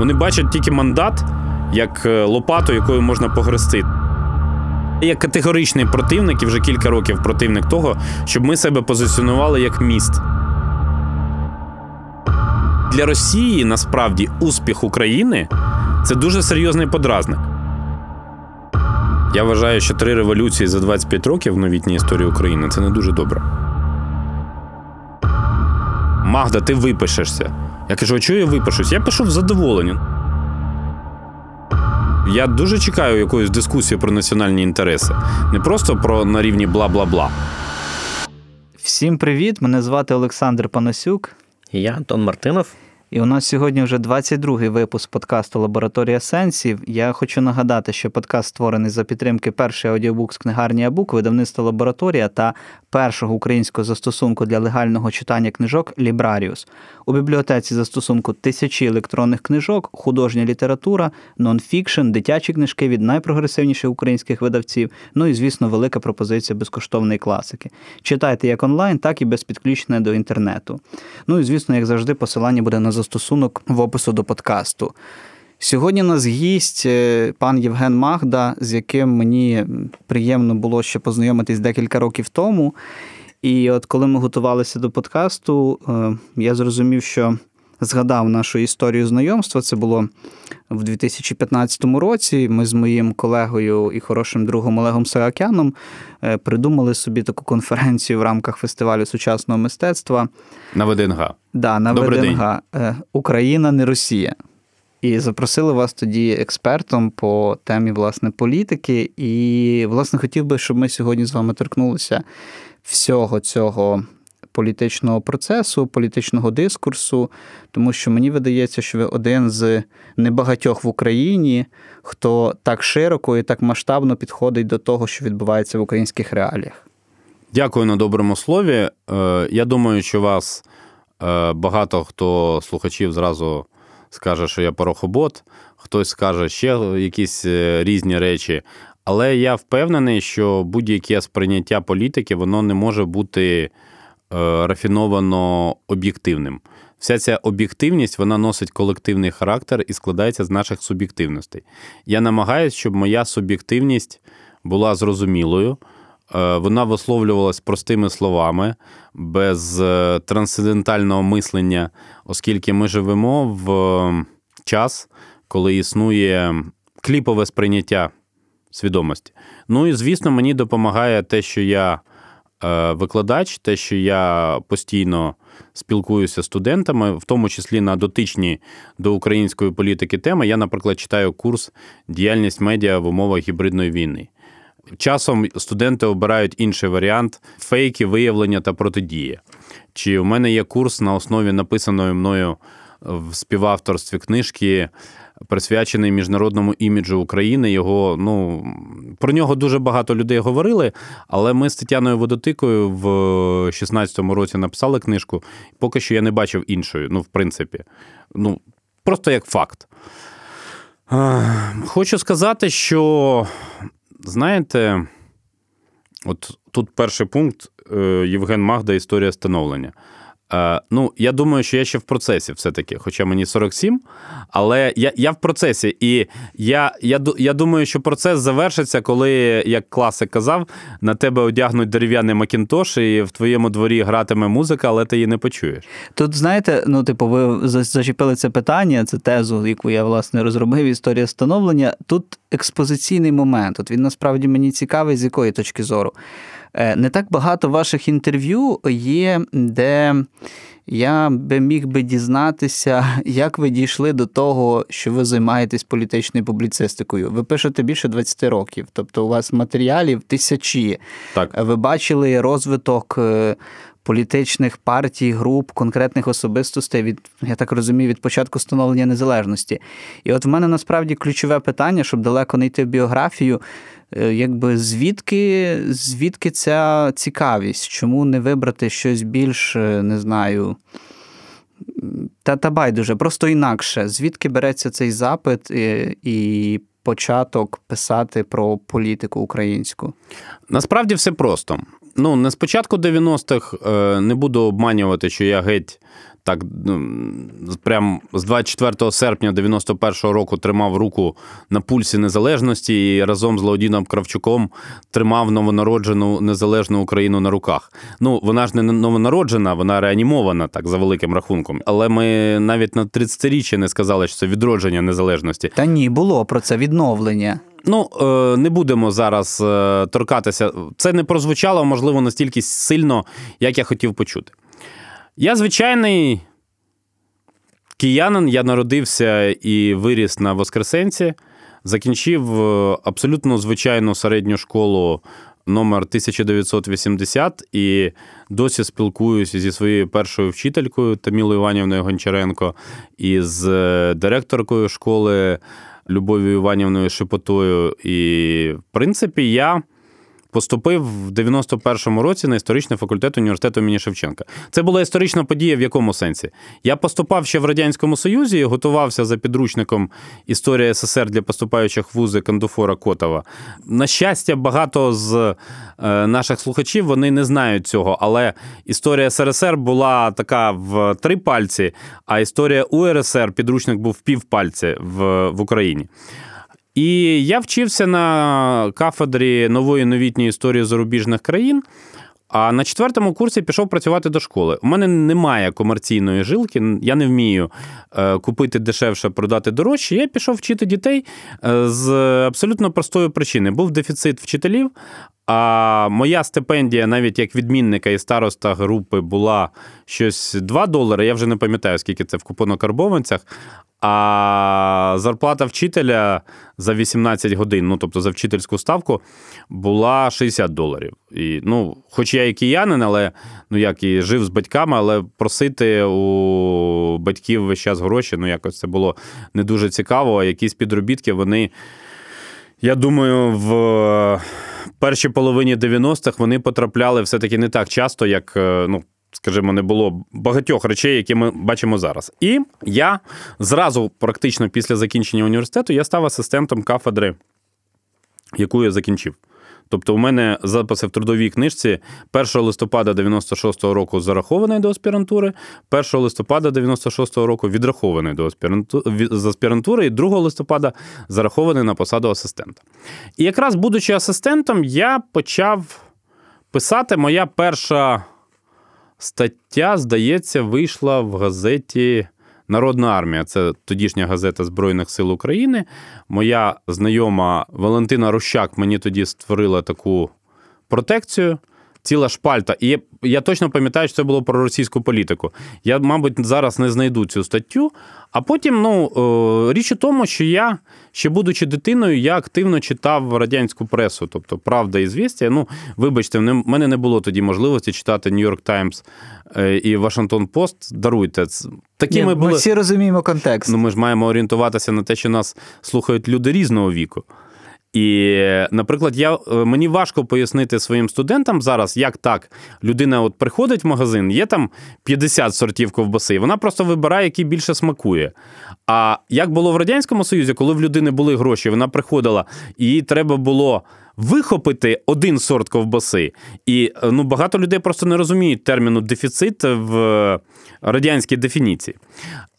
Вони бачать тільки мандат як е, лопату, якою можна погрести. Я категоричний противник і вже кілька років противник того, щоб ми себе позиціонували як міст. Для Росії насправді успіх України це дуже серйозний подразник. Я вважаю, що три революції за 25 років в новітній історії України це не дуже добре. Магда, ти випишешся. Я кажу, а чого я випишусь? Я пишу в задоволення. Я дуже чекаю якоїсь дискусії про національні інтереси, не просто про на рівні бла бла бла. Всім привіт! Мене звати Олександр Панасюк. І я Антон Мартинов. І у нас сьогодні вже 22-й випуск подкасту Лабораторія сенсів. Я хочу нагадати, що подкаст створений за підтримки першої аудіобук з книгарні Абук, видавництва лабораторія та першого українського застосунку для легального читання книжок Лібраріус. У бібліотеці застосунку тисячі електронних книжок, художня література, нонфікшн, дитячі книжки від найпрогресивніших українських видавців. Ну і, звісно, велика пропозиція безкоштовної класики. Читайте як онлайн, так і без підключення до інтернету. Ну і звісно, як завжди, посилання буде на застосунок в опису до подкасту. Сьогодні нас гість е, пан Євген Магда, з яким мені приємно було ще познайомитись декілька років тому. І от коли ми готувалися до подкасту, е, я зрозумів, що згадав нашу історію знайомства. Це було в 2015 році. Ми з моїм колегою і хорошим другом Олегом Саакяном е, придумали собі таку конференцію в рамках фестивалю сучасного мистецтва. На ВДНГ. Да, на Добрий ВДНГ. День. Україна не Росія. І запросили вас тоді експертом по темі власне політики. І, власне, хотів би, щоб ми сьогодні з вами торкнулися всього цього політичного процесу, політичного дискурсу, тому що мені видається, що ви один з небагатьох в Україні, хто так широко і так масштабно підходить до того, що відбувається в українських реаліях. Дякую на доброму слові. Е, Я думаю, що вас е, багато хто слухачів зразу скаже, що я порохобот, хтось скаже ще якісь е, різні речі. Але я впевнений, що будь-яке сприйняття політики воно не може бути рафіновано об'єктивним. Вся ця об'єктивність вона носить колективний характер і складається з наших суб'єктивностей. Я намагаюся, щоб моя суб'єктивність була зрозумілою. Е, Вона висловлювалась простими словами, без е, трансцендентального мислення, оскільки ми живемо в е, час, коли існує кліпове сприйняття свідомості. Ну і звісно, мені допомагає те, що я е, викладач, те, що я постійно спілкуюся з студентами, в тому числі на дотичні до української політики теми. Я, наприклад, читаю курс Діяльність медіа в умовах гібридної війни. Часом студенти обирають інший варіант фейки, виявлення та протидії. Чи у мене є курс на основі написаної мною в співавторстві книжки, присвячений міжнародному іміджу України. Його, ну, Про нього дуже багато людей говорили, але ми з Тетяною Водотикою в 16-му році написали книжку. Поки що я не бачив іншої, ну, в принципі. Ну, Просто як факт. Хочу сказати, що знаєте, от тут перший пункт е, Євген Магда історія становлення. Е, ну, я думаю, що я ще в процесі все-таки, хоча мені 47, але я я в процесі. І я я, я думаю, що процес завершиться, коли, як класик казав, на тебе одягнуть дерев'яний макінтош, і в твоєму дворі гратиме музика, але ти її не почуєш. Тут, знаєте, ну, типу, ви зачепили це питання, це тезу, яку я, власне, розробив, історія становлення. Тут експозиційний момент. От він насправді мені цікавий, з якої точки зору. Е, не так багато ваших інтерв'ю є, де я би міг би дізнатися, як ви дійшли до того, що ви займаєтесь політичною публіцистикою. Ви пишете більше 20 років, тобто у вас матеріалів тисячі. Так. Ви бачили розвиток. Е, політичних партій, груп, конкретних особистостей від, я так розумію, від початку становлення незалежності. І от в мене насправді ключове питання, щоб далеко не йти в біографію. Е, якби звідки звідки ця цікавість? Чому не вибрати щось більш, е, не знаю, та та байдуже, просто інакше. Звідки береться цей запит і, і початок писати про політику українську? Насправді все просто. Ну, не з початку 90-х е, не буду обманювати, що я геть так ну, прям з 24 серпня 91-го року тримав руку на пульсі незалежності і разом з Леодіном Кравчуком тримав новонароджену незалежну Україну на руках. Ну, вона ж не новонароджена, вона реанімована так за великим рахунком. Але ми навіть на 30-річчя не сказали, що це відродження незалежності. Та ні, було про це відновлення. Ну, е, не будемо зараз е, торкатися. Це не прозвучало, можливо, настільки сильно, як я хотів почути. Я звичайний киянин, я народився і виріс на Воскресенці, закінчив е, абсолютно звичайну середню школу номер 1980 і досі спілкуюся зі своєю першою вчителькою Тамілою Іванівною Гончаренко і з директоркою школи Любов'ю Іванівною Шепотою. І, в принципі, я поступив в 91-му році на історичний факультет університету імені Шевченка. Це була історична подія в якому сенсі? Я поступав ще в Радянському Союзі, готувався за підручником Історія СССР для поступаючих вузи Кандуфора Котова. На щастя, багато з е, наших слухачів вони не знають цього, але історія СРСР була така в три пальці, а історія УРСР підручник був в півпальці в, в Україні. І я вчився на кафедрі нової новітньої історії зарубіжних країн. А на четвертому курсі пішов працювати до школи. У мене немає комерційної жилки, я не вмію е, купити дешевше, продати дорожче. Я пішов вчити дітей е, з абсолютно простої причини. Був дефіцит вчителів, а моя стипендія, навіть як відмінника і староста групи, була щось 2 долари. Я вже не пам'ятаю, скільки це в купонокарбованцях. А зарплата вчителя за 18 годин, ну тобто за вчительську ставку, була 60 доларів. І, ну, Хоч я і киянин, але ну як і жив з батьками, але просити у батьків весь час гроші, ну якось це було не дуже цікаво. А якісь підробітки вони, я думаю, в першій половині 90-х вони потрапляли все-таки не так часто, як ну, скажімо, не було багатьох речей, які ми бачимо зараз. І я зразу, практично після закінчення університету, я став асистентом кафедри, яку я закінчив. Тобто, у мене записи в трудовій книжці 1 листопада 96-го року зарахований до аспірантури, 1 листопада 96-го року відрахований до аспірантури, з аспірантури, і 2 листопада зарахований на посаду асистента. І якраз, будучи асистентом, я почав писати моя перша стаття, здається, вийшла в газеті Народна армія. Це тодішня газета Збройних сил України. Моя знайома Валентина Рущак мені тоді створила таку протекцію. Ціла шпальта. І я точно пам'ятаю, що це було про російську політику. Я, мабуть, зараз не знайду цю статтю. А потім, ну, річ у тому, що я, ще будучи дитиною, я активно читав радянську пресу, тобто Правда і звістя. Ну, вибачте, в мене не було тоді можливості читати Нью-Йорк Таймс е, і Вашингтон Пост. Даруйте. Такі Ні, ми, були... ми всі розуміємо контекст. Ну, Ми ж маємо орієнтуватися на те, що нас слухають люди різного віку. І, наприклад, я, е, мені важко пояснити своїм студентам зараз, як так людина от приходить в магазин, є там 50 сортів ковбаси, і вона просто вибирає, який більше смакує. А як було в Радянському Союзі, коли в людини були гроші, вона приходила, і їй треба було вихопити один сорт ковбаси. І е, ну, багато людей просто не розуміють терміну дефіцит в радянській дефініції.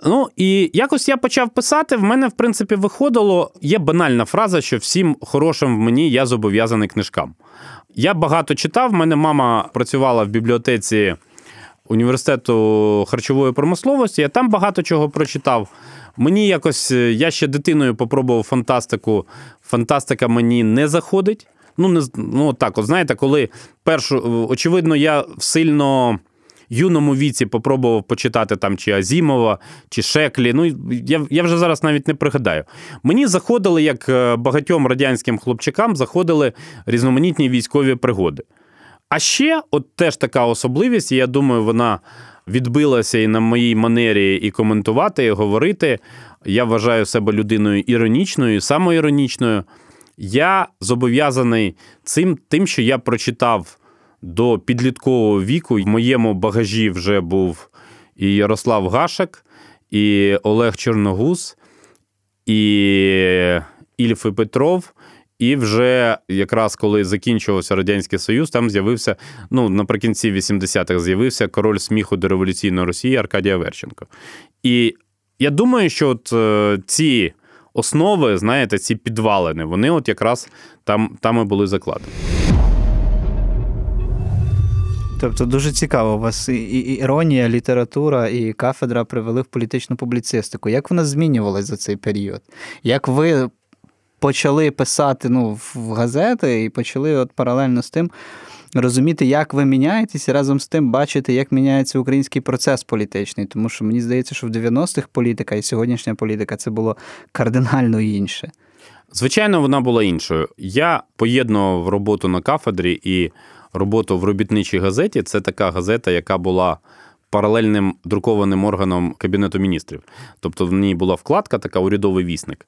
Ну і якось я почав писати. В мене, в принципі, виходило. Є банальна фраза, що всім хорошим в мені я зобов'язаний книжкам. Я багато читав. В мене мама працювала в бібліотеці університету харчової промисловості. Я там багато чого прочитав. Мені якось я ще дитиною попробував фантастику. Фантастика мені не заходить. Ну, не ну так, от знаєте, коли першу, очевидно, я в сильно юному віці попробував почитати там чи Азімова, чи Шеклі. Ну, я я вже зараз навіть не пригадаю. Мені заходили, як е, багатьом радянським хлопчикам, заходили різноманітні військові пригоди. А ще, от теж така особливість, і я думаю, вона відбилася і на моїй манері і коментувати, і говорити. Я вважаю себе людиною іронічною, самоіронічною. Я зобов'язаний цим тим, що я прочитав до підліткового віку. В моєму багажі вже був і Ярослав Гашек, і Олег Чорногуз, і Ільф і Петров, І вже якраз коли закінчувався Радянський Союз, там з'явився, ну, наприкінці 80-х з'явився король сміху до революційної Росії Аркадій Аверченко. І я думаю, що от е, ці основи, знаєте, ці підвалини, вони от якраз там, там і були закладені. Тобто дуже цікаво, у вас і, і іронія, література і кафедра привели в політичну публіцистику. Як вона змінювалась за цей період? Як ви почали писати ну, в газети і почали от паралельно з тим розуміти, як ви міняєтесь, і разом з тим бачити, як міняється український процес політичний? Тому що мені здається, що в 90-х політика і сьогоднішня політика це було кардинально інше. Звичайно, вона була іншою. Я поєднував роботу на кафедрі і роботу в робітничій газеті. Це така газета, яка була паралельним друкованим органом Кабінету міністрів. Тобто в ній була вкладка, така урядовий вісник.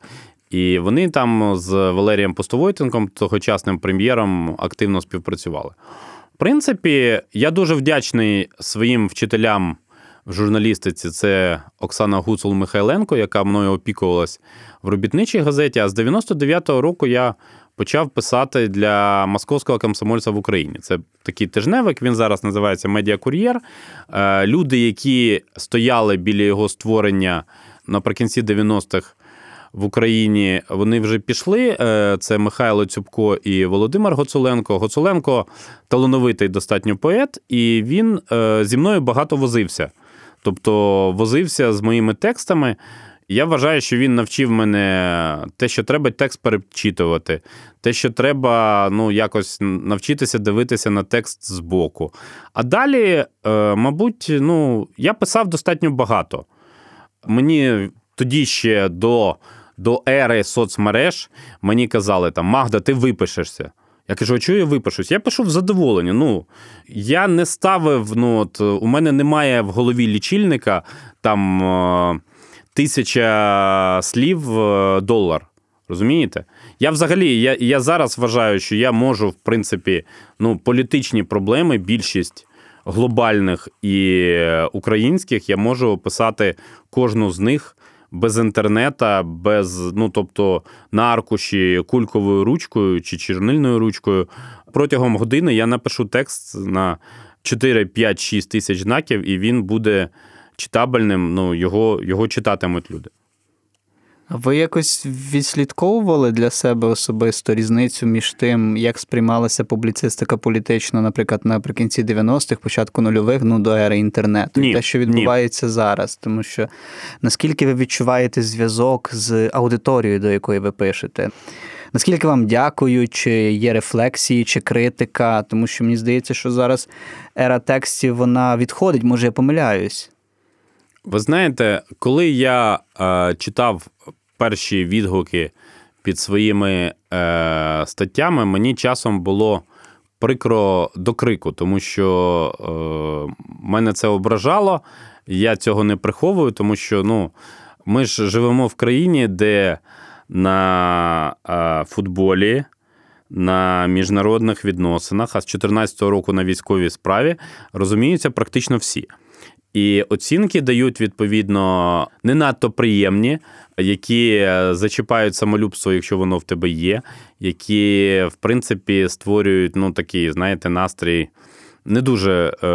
І вони там з Валерієм Постовойтенком, тогочасним прем'єром, активно співпрацювали. В принципі, я дуже вдячний своїм вчителям в журналістиці. Це Оксана Гуцул Михайленко, яка мною опікувалась в робітничій газеті. А з 99-го року я почав писати для московського комсомольця в Україні. Це такий тижневик. Він зараз називається Медіакур'єр. Е, люди, які стояли біля його створення наприкінці 90-х. В Україні вони вже пішли. Е, це Михайло Цюбко і Володимир Гоцуленко. Гоцуленко талановитий достатньо поет, і він е, зі мною багато возився. Тобто возився з моїми текстами. Я вважаю, що він навчив мене те, що треба текст перечитувати, те, що треба ну, якось навчитися дивитися на текст збоку. А далі, е, мабуть, ну, я писав достатньо багато. Мені тоді ще до до ери соцмереж мені казали, там, Магда, ти випишешся. Я кажу, а чого я випишусь? Я пишу в задоволення. Ну, Я не ставив, ну, от, у мене немає в голові лічильника там. Е, тисяча слів е, долар. Розумієте? Я взагалі я я зараз вважаю, що я можу, в принципі, ну, політичні проблеми, більшість глобальних і українських, я можу описати кожну з них без інтернета, без, ну тобто, на аркуші кульковою ручкою чи чорнильною ручкою. Протягом години я напишу текст на 4, 5, 6 тисяч знаків, і він буде читабельним, ну, його, його читатимуть люди. Ви якось відслідковували для себе особисто різницю між тим, як сприймалася публіцистика політична, наприклад, наприкінці 90-х, початку нульових, ну до ери інтернету, ні, і те, що відбувається ні. зараз. Тому що наскільки ви відчуваєте зв'язок з аудиторією, до якої ви пишете? Наскільки вам дякую, чи є рефлексії, чи критика? Тому що мені здається, що зараз ера текстів вона відходить, може я помиляюсь. Ви знаєте, коли я е, читав перші відгуки під своїми е, статтями, мені часом було прикро до крику, тому що е, мене це ображало. Я цього не приховую, тому що ну, ми ж живемо в країні, де на е, футболі. На міжнародних відносинах, а з 2014 року на військовій справі розуміються практично всі. І оцінки дають відповідно не надто приємні, які зачіпають самолюбство, якщо воно в тебе є, які в принципі створюють ну такий, знаєте, настрій. Не дуже е,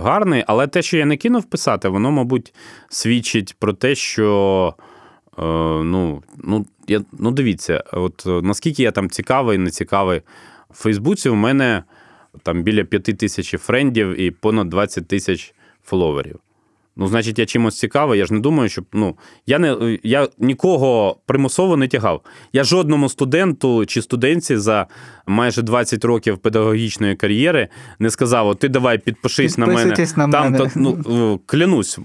гарний, але те, що я не кинув писати, воно, мабуть, свідчить про те, що е, ну, ну, я, ну дивіться, от наскільки я там цікавий, не цікавий. В Фейсбуці у мене там біля п'яти тисяч френдів і понад 20 тисяч фоловерів. Ну, значить, я чимось цікавий. Я ж не думаю, що ну я не я нікого примусово не тягав. Я жодному студенту чи студентці за майже 20 років педагогічної кар'єри не сказав: О, ти давай підпишись на мене. На Там мене. То, ну, клянусь.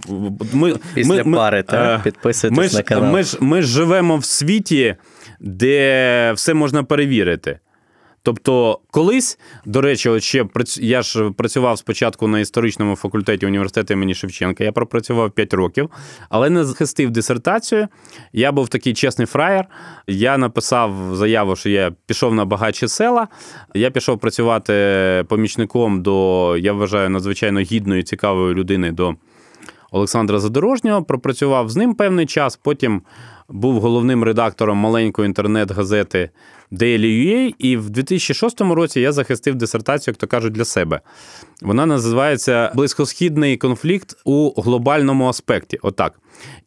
Ми, Після ми, пари, так? Е, підписуйтесь ми ж, на канал. Ми ж, ми ж живемо в світі, де все можна перевірити. Тобто, колись, до речі, от ще я ж працював спочатку на історичному факультеті університету імені Шевченка. Я пропрацював 5 років, але не захистив дисертацію. Я був такий чесний фраєр. Я написав заяву, що я пішов на багатші села. Я пішов працювати помічником до, я вважаю, надзвичайно гідної, цікавої людини до Олександра Задорожнього. Пропрацював з ним певний час. Потім був головним редактором маленької інтернет-газети Daily.ua, і в 2006 році я захистив дисертацію, як то кажуть, для себе. Вона називається Близькосхідний конфлікт у глобальному аспекті. Отак.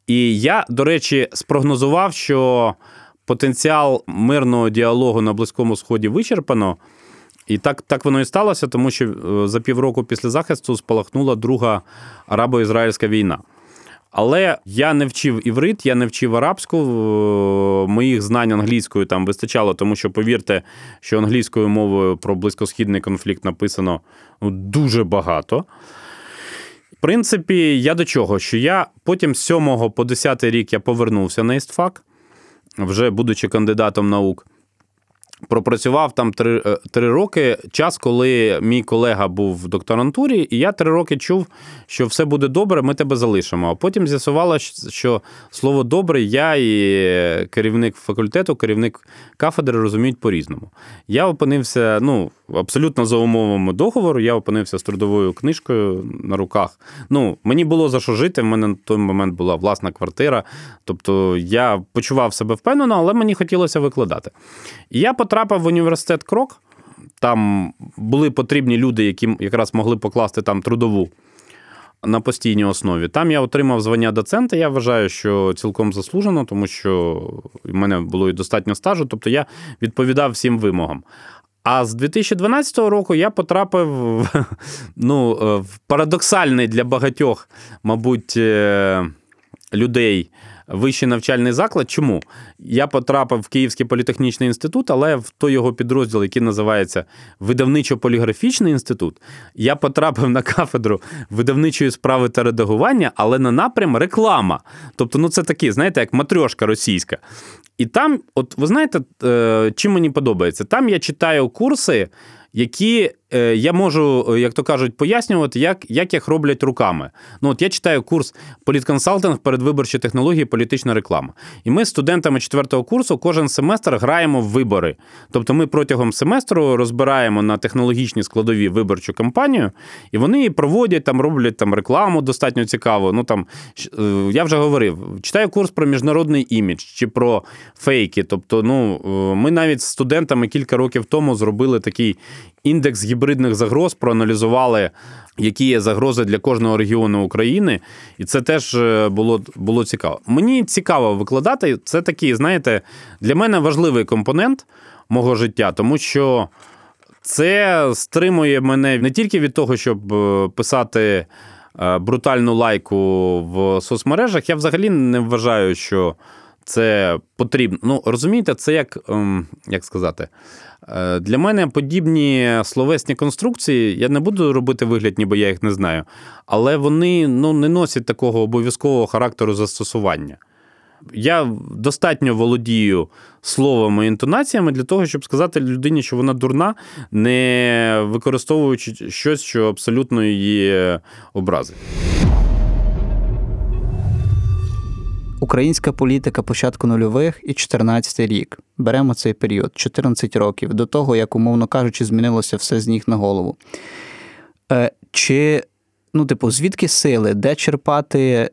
І я, до речі, спрогнозував, що потенціал мирного діалогу на Близькому Сході вичерпано. І так так воно і сталося, тому що е, за півроку після захисту спалахнула друга арабо-ізраїльська війна. Але я не вчив іврит, я не вчив арабську. Моїх знань англійською там вистачало, тому що повірте, що англійською мовою про близькосхідний конфлікт написано ну, дуже багато. В принципі, я до чого? Що я потім з 7 по 10 рік я повернувся на істфак, вже будучи кандидатом наук. Пропрацював там три е, три роки, час, коли мій колега був в докторантурі, і я три роки чув, що все буде добре, ми тебе залишимо. А потім з'ясувалося, що слово добре, я і керівник факультету, керівник кафедри розуміють по-різному. Я опинився ну, абсолютно за умовами договору, я опинився з трудовою книжкою на руках. Ну, Мені було за що жити, в мене на той момент була власна квартира. Тобто я почував себе впевнено, але мені хотілося викладати. І я потрапив в університет Крок. Там були потрібні люди, які якраз могли покласти там трудову на постійній основі. Там я отримав звання доцента. Я вважаю, що цілком заслужено, тому що в мене було і достатньо стажу, тобто я відповідав всім вимогам. А з 2012 року я потрапив ну, в парадоксальний для багатьох, мабуть, е, людей вищий навчальний заклад. Чому? Я потрапив в Київський політехнічний інститут, але в той його підрозділ, який називається Видавничо-поліграфічний інститут, я потрапив на кафедру видавничої справи та редагування, але на напрям реклама. Тобто, ну це такі, знаєте, як матрьошка російська. І там, от ви знаєте, е, чим мені подобається? Там я читаю курси які я можу, як то кажуть, пояснювати, як як їх роблять руками. Ну, от Я читаю курс політконсалтинг, передвиборчі технології, політична реклама. І ми з студентами четвертого курсу кожен семестр граємо в вибори. Тобто ми протягом семестру розбираємо на технологічні складові виборчу кампанію, і вони проводять там, роблять там рекламу достатньо цікаво. Ну там е, я вже говорив, читаю курс про міжнародний імідж чи про фейки. Тобто, ну е, ми навіть з студентами кілька років тому зробили такий індекс гібридних загроз, проаналізували, які є загрози для кожного регіону України, і це теж е, було було цікаво. Мені цікаво викладати. Це такий, знаєте, для мене важливий компонент мого життя, тому що це стримує мене не тільки від того, щоб е, писати. Е, брутальну лайку в соцмережах, я взагалі не вважаю, що це потрібно. Ну, розумієте, це як ем, як сказати, для мене подібні словесні конструкції, я не буду робити вигляд, ніби я їх не знаю, але вони ну, не носять такого обов'язкового характеру застосування. Я достатньо володію словами і інтонаціями для того, щоб сказати людині, що вона дурна, не використовуючи щось, що абсолютно її образить. Українська політика початку нульових і 14 рік. Беремо цей період, 14 років, до того, як, умовно кажучи, змінилося все з ніг на голову. Е, Чи, ну, типу, звідки сили, де черпати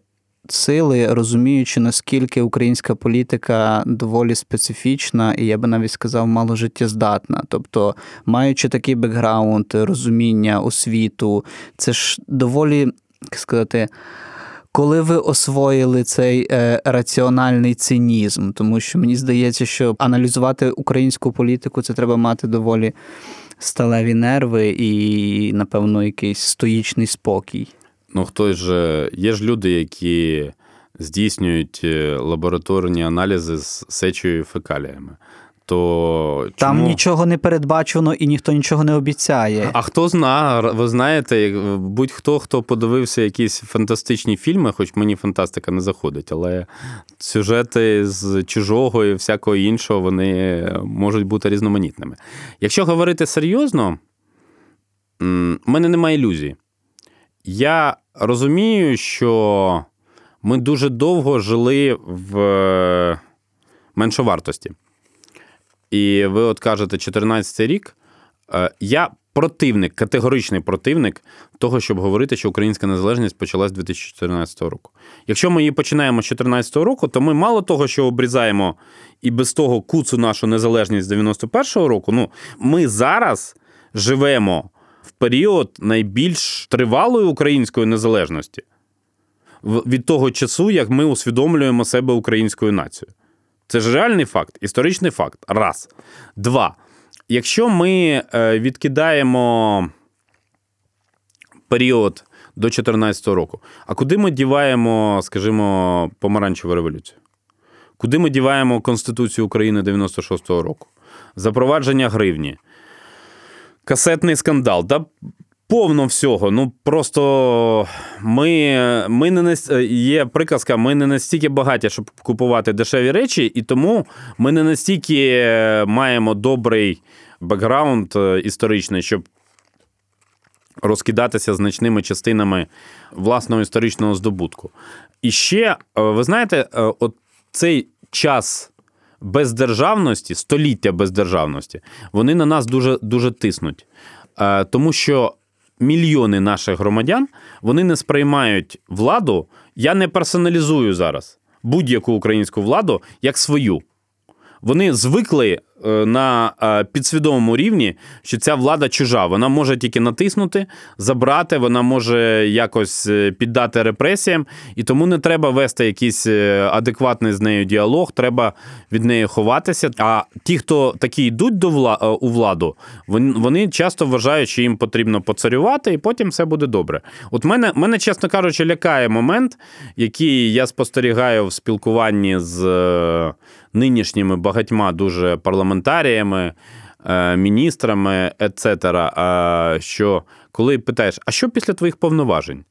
сили, розуміючи, наскільки українська політика доволі специфічна, і я би навіть сказав, мало життєздатна. Тобто, маючи такий бекграунд, розуміння, освіту, це ж доволі, як сказати, коли ви освоїли цей е, раціональний цинізм, тому що мені здається, що аналізувати українську політику це треба мати доволі сталеві нерви і, напевно, якийсь стоїчний спокій. Ну, хтось же є ж люди, які здійснюють е, лабораторні аналізи з сечою і фекаліями то там нічого не передбачено і ніхто нічого не обіцяє. А хто зна, ви знаєте, будь-хто хто подивився якісь фантастичні фільми, хоч мені фантастика не заходить, але сюжети з чужого і всякого іншого вони можуть бути різноманітними. Якщо говорити серйозно, в мене немає ілюзій. Я розумію, що ми дуже довго жили в меншовартості і ви от кажете 14 рік. Е, я противник, категоричний противник того, щоб говорити, що українська незалежність почалась з 2014 року. Якщо ми її починаємо з 2014 року, то ми мало того, що обрізаємо і без того куцу нашу незалежність з 91-го року, ну ми зараз живемо в період найбільш тривалої української незалежності від того часу, як ми усвідомлюємо себе українською нацією. Це ж реальний факт, історичний факт. Раз. Два. Якщо ми е, відкидаємо період до 2014 року, а куди ми діваємо, скажімо, помаранчеву революцію? Куди ми діваємо Конституцію України 96-го року? Запровадження гривні, касетний скандал. Да повно всього. Ну просто ми ми не наст... є приказка, ми не настільки багаті, щоб купувати дешеві речі, і тому ми не настільки маємо добрий бекграунд е, історичний, щоб розкидатися значними частинами власного історичного здобутку. І ще, е, ви знаєте, е, от цей час. Бездержавності, століття бездержавності, вони на нас дуже дуже тиснуть. Тому що мільйони наших громадян вони не сприймають владу. Я не персоналізую зараз будь-яку українську владу як свою. Вони звикли на е, підсвідомому рівні, що ця влада чужа. Вона може тільки натиснути, забрати, вона може якось е, піддати репресіям, і тому не треба вести якийсь адекватний з нею діалог, треба від неї ховатися. А ті, хто такі йдуть до вла... у владу, вони часто вважають, що їм потрібно поцарювати, і потім все буде добре. От мене, мене, чесно кажучи, лякає момент, який я спостерігаю в спілкуванні з нинішніми багатьма дуже парламентаріями, е, міністрами, ецетера, що коли питаєш, а що після твоїх повноважень?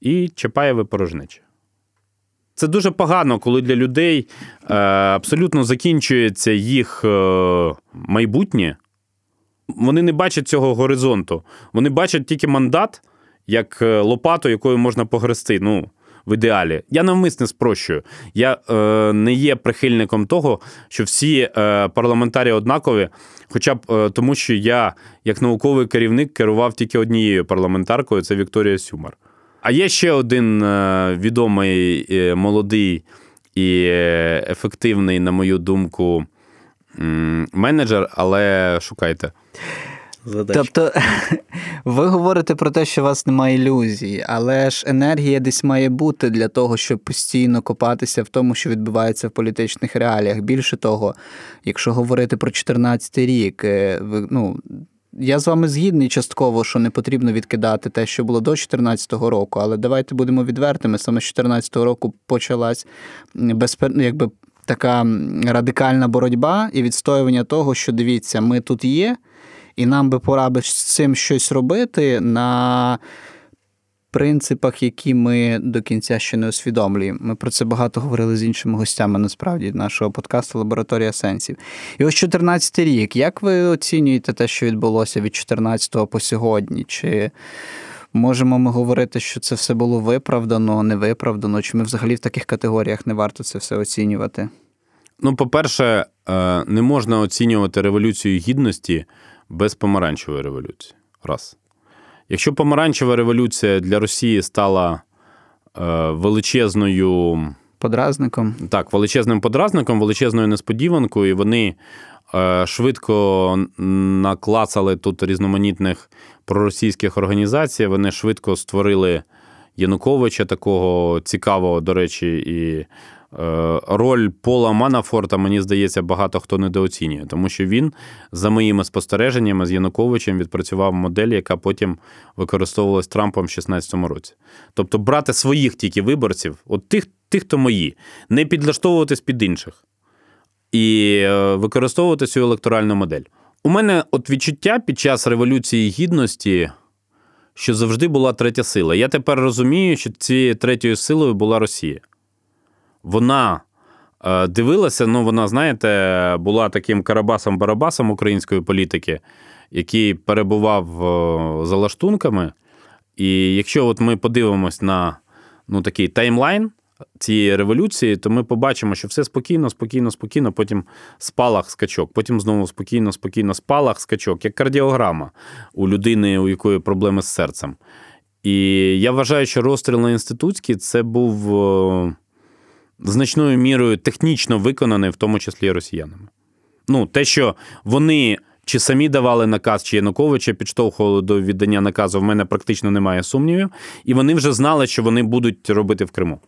І Чапаєве порожнече. Це дуже погано, коли для людей е, абсолютно закінчується їх е, майбутнє. Вони не бачать цього горизонту. Вони бачать тільки мандат як лопату, якою можна погрести. Ну, в ідеалі. Я навмисне спрощую. Я е, не є прихильником того, що всі е, парламентарі однакові, хоча б е, тому, що я, як науковий керівник, керував тільки однією парламентаркою це Вікторія Сюмар. А є ще один е, відомий е, молодий і ефективний, на мою думку, менеджер, але шукайте задачі. Тобто ви говорите про те, що у вас немає ілюзій, але ж енергія десь має бути для того, щоб постійно копатися в тому, що відбувається в політичних реаліях. Більше того, якщо говорити про 14 рік, е, ну. Я з вами згідний частково, що не потрібно відкидати те, що було до 2014 року, але давайте будемо відвертими. Саме з 2014 року почалась безпер... Ну, якби така радикальна боротьба і відстоювання того, що дивіться, ми тут є, і нам би пора би з цим щось робити на принципах, які ми до кінця ще не усвідомлюємо. Ми про це багато говорили з іншими гостями, насправді, нашого подкасту Лабораторія сенсів. І ось 14 рік. Як ви оцінюєте те, що відбулося від 14 по сьогодні? Чи можемо ми говорити, що це все було виправдано, не виправдано? Чи ми взагалі в таких категоріях не варто це все оцінювати? Ну, по-перше, е, не можна оцінювати революцію гідності без помаранчевої революції. Раз. Якщо помаранчева революція для Росії стала е, величезною подразником, так, величезним подразником, величезною несподіванкою, і вони е, швидко наклацали тут різноманітних проросійських організацій, вони швидко створили Януковича такого цікавого, до речі, і роль Пола Манафорта, мені здається, багато хто недооцінює, тому що він, за моїми спостереженнями, з Януковичем відпрацював модель, яка потім використовувалась Трампом в 2016 році. Тобто брати своїх тільки виборців, от тих, тих, хто мої, не підлаштовуватись під інших і е, використовувати цю електоральну модель. У мене от відчуття під час Революції Гідності. Що завжди була третя сила. Я тепер розумію, що цією третьою силою була Росія вона е, дивилася, ну вона, знаєте, була таким карабасом-барабасом української політики, який перебував е, за лаштунками. І якщо от ми подивимось на ну, такий таймлайн цієї революції, то ми побачимо, що все спокійно, спокійно, спокійно, потім спалах скачок, потім знову спокійно, спокійно, спалах скачок, як кардіограма у людини, у якої проблеми з серцем. І я вважаю, що розстріл на інститутський це був значною мірою технічно виконаний, в тому числі росіянами. Ну, те, що вони чи самі давали наказ, чи Януковича підштовхували до віддання наказу, в мене практично немає сумнівів. І вони вже знали, що вони будуть робити в Криму.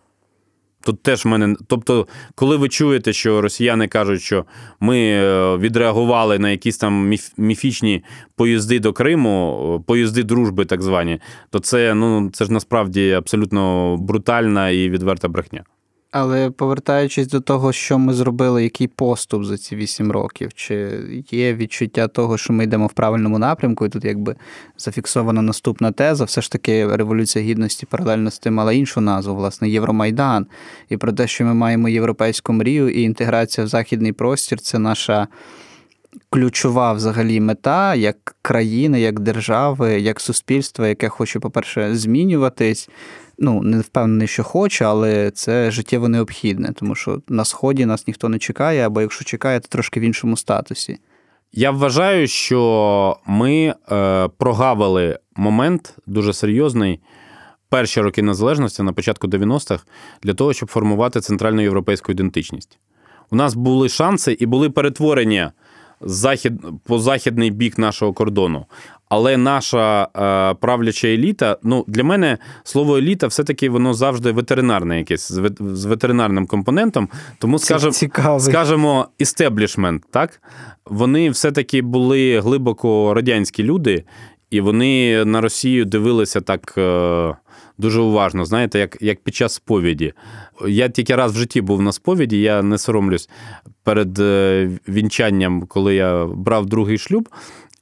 Тут теж в мене. Тобто, коли ви чуєте, що росіяни кажуть, що ми е, відреагували на якісь там міфічні поїзди до Криму, поїзди дружби, так звані, то це ну це ж насправді абсолютно брутальна і відверта брехня. Але повертаючись до того, що ми зробили, який поступ за ці вісім років, чи є відчуття того, що ми йдемо в правильному напрямку, і тут якби зафіксована наступна теза, все ж таки Революція Гідності паралельно з тим мала іншу назву, власне, Євромайдан. І про те, що ми маємо європейську мрію і інтеграція в західний простір це наша. Ключова взагалі мета як країни, як держави, як суспільства, яке хоче, по-перше, змінюватись, ну не впевнений, що хоче, але це життєво необхідне, тому що на сході нас ніхто не чекає, або якщо чекає, то трошки в іншому статусі. Я вважаю, що ми е, прогавили момент дуже серйозний. Перші роки незалежності на початку 90-х для того, щоб формувати центральну європейську ідентичність. У нас були шанси і були перетворення захід, по західний бік нашого кордону. Але наша е, правляча еліта, ну для мене слово еліта все-таки воно завжди ветеринарне, якесь з ветеринарним компонентом. Тому скажем, скажемо, істеблішмент, так вони все-таки були глибоко радянські люди, і вони на Росію дивилися так. Е, Дуже уважно, знаєте, як як під час сповіді. Я тільки раз в житті був на сповіді, я не соромлюсь перед е, вінчанням, коли я брав другий шлюб.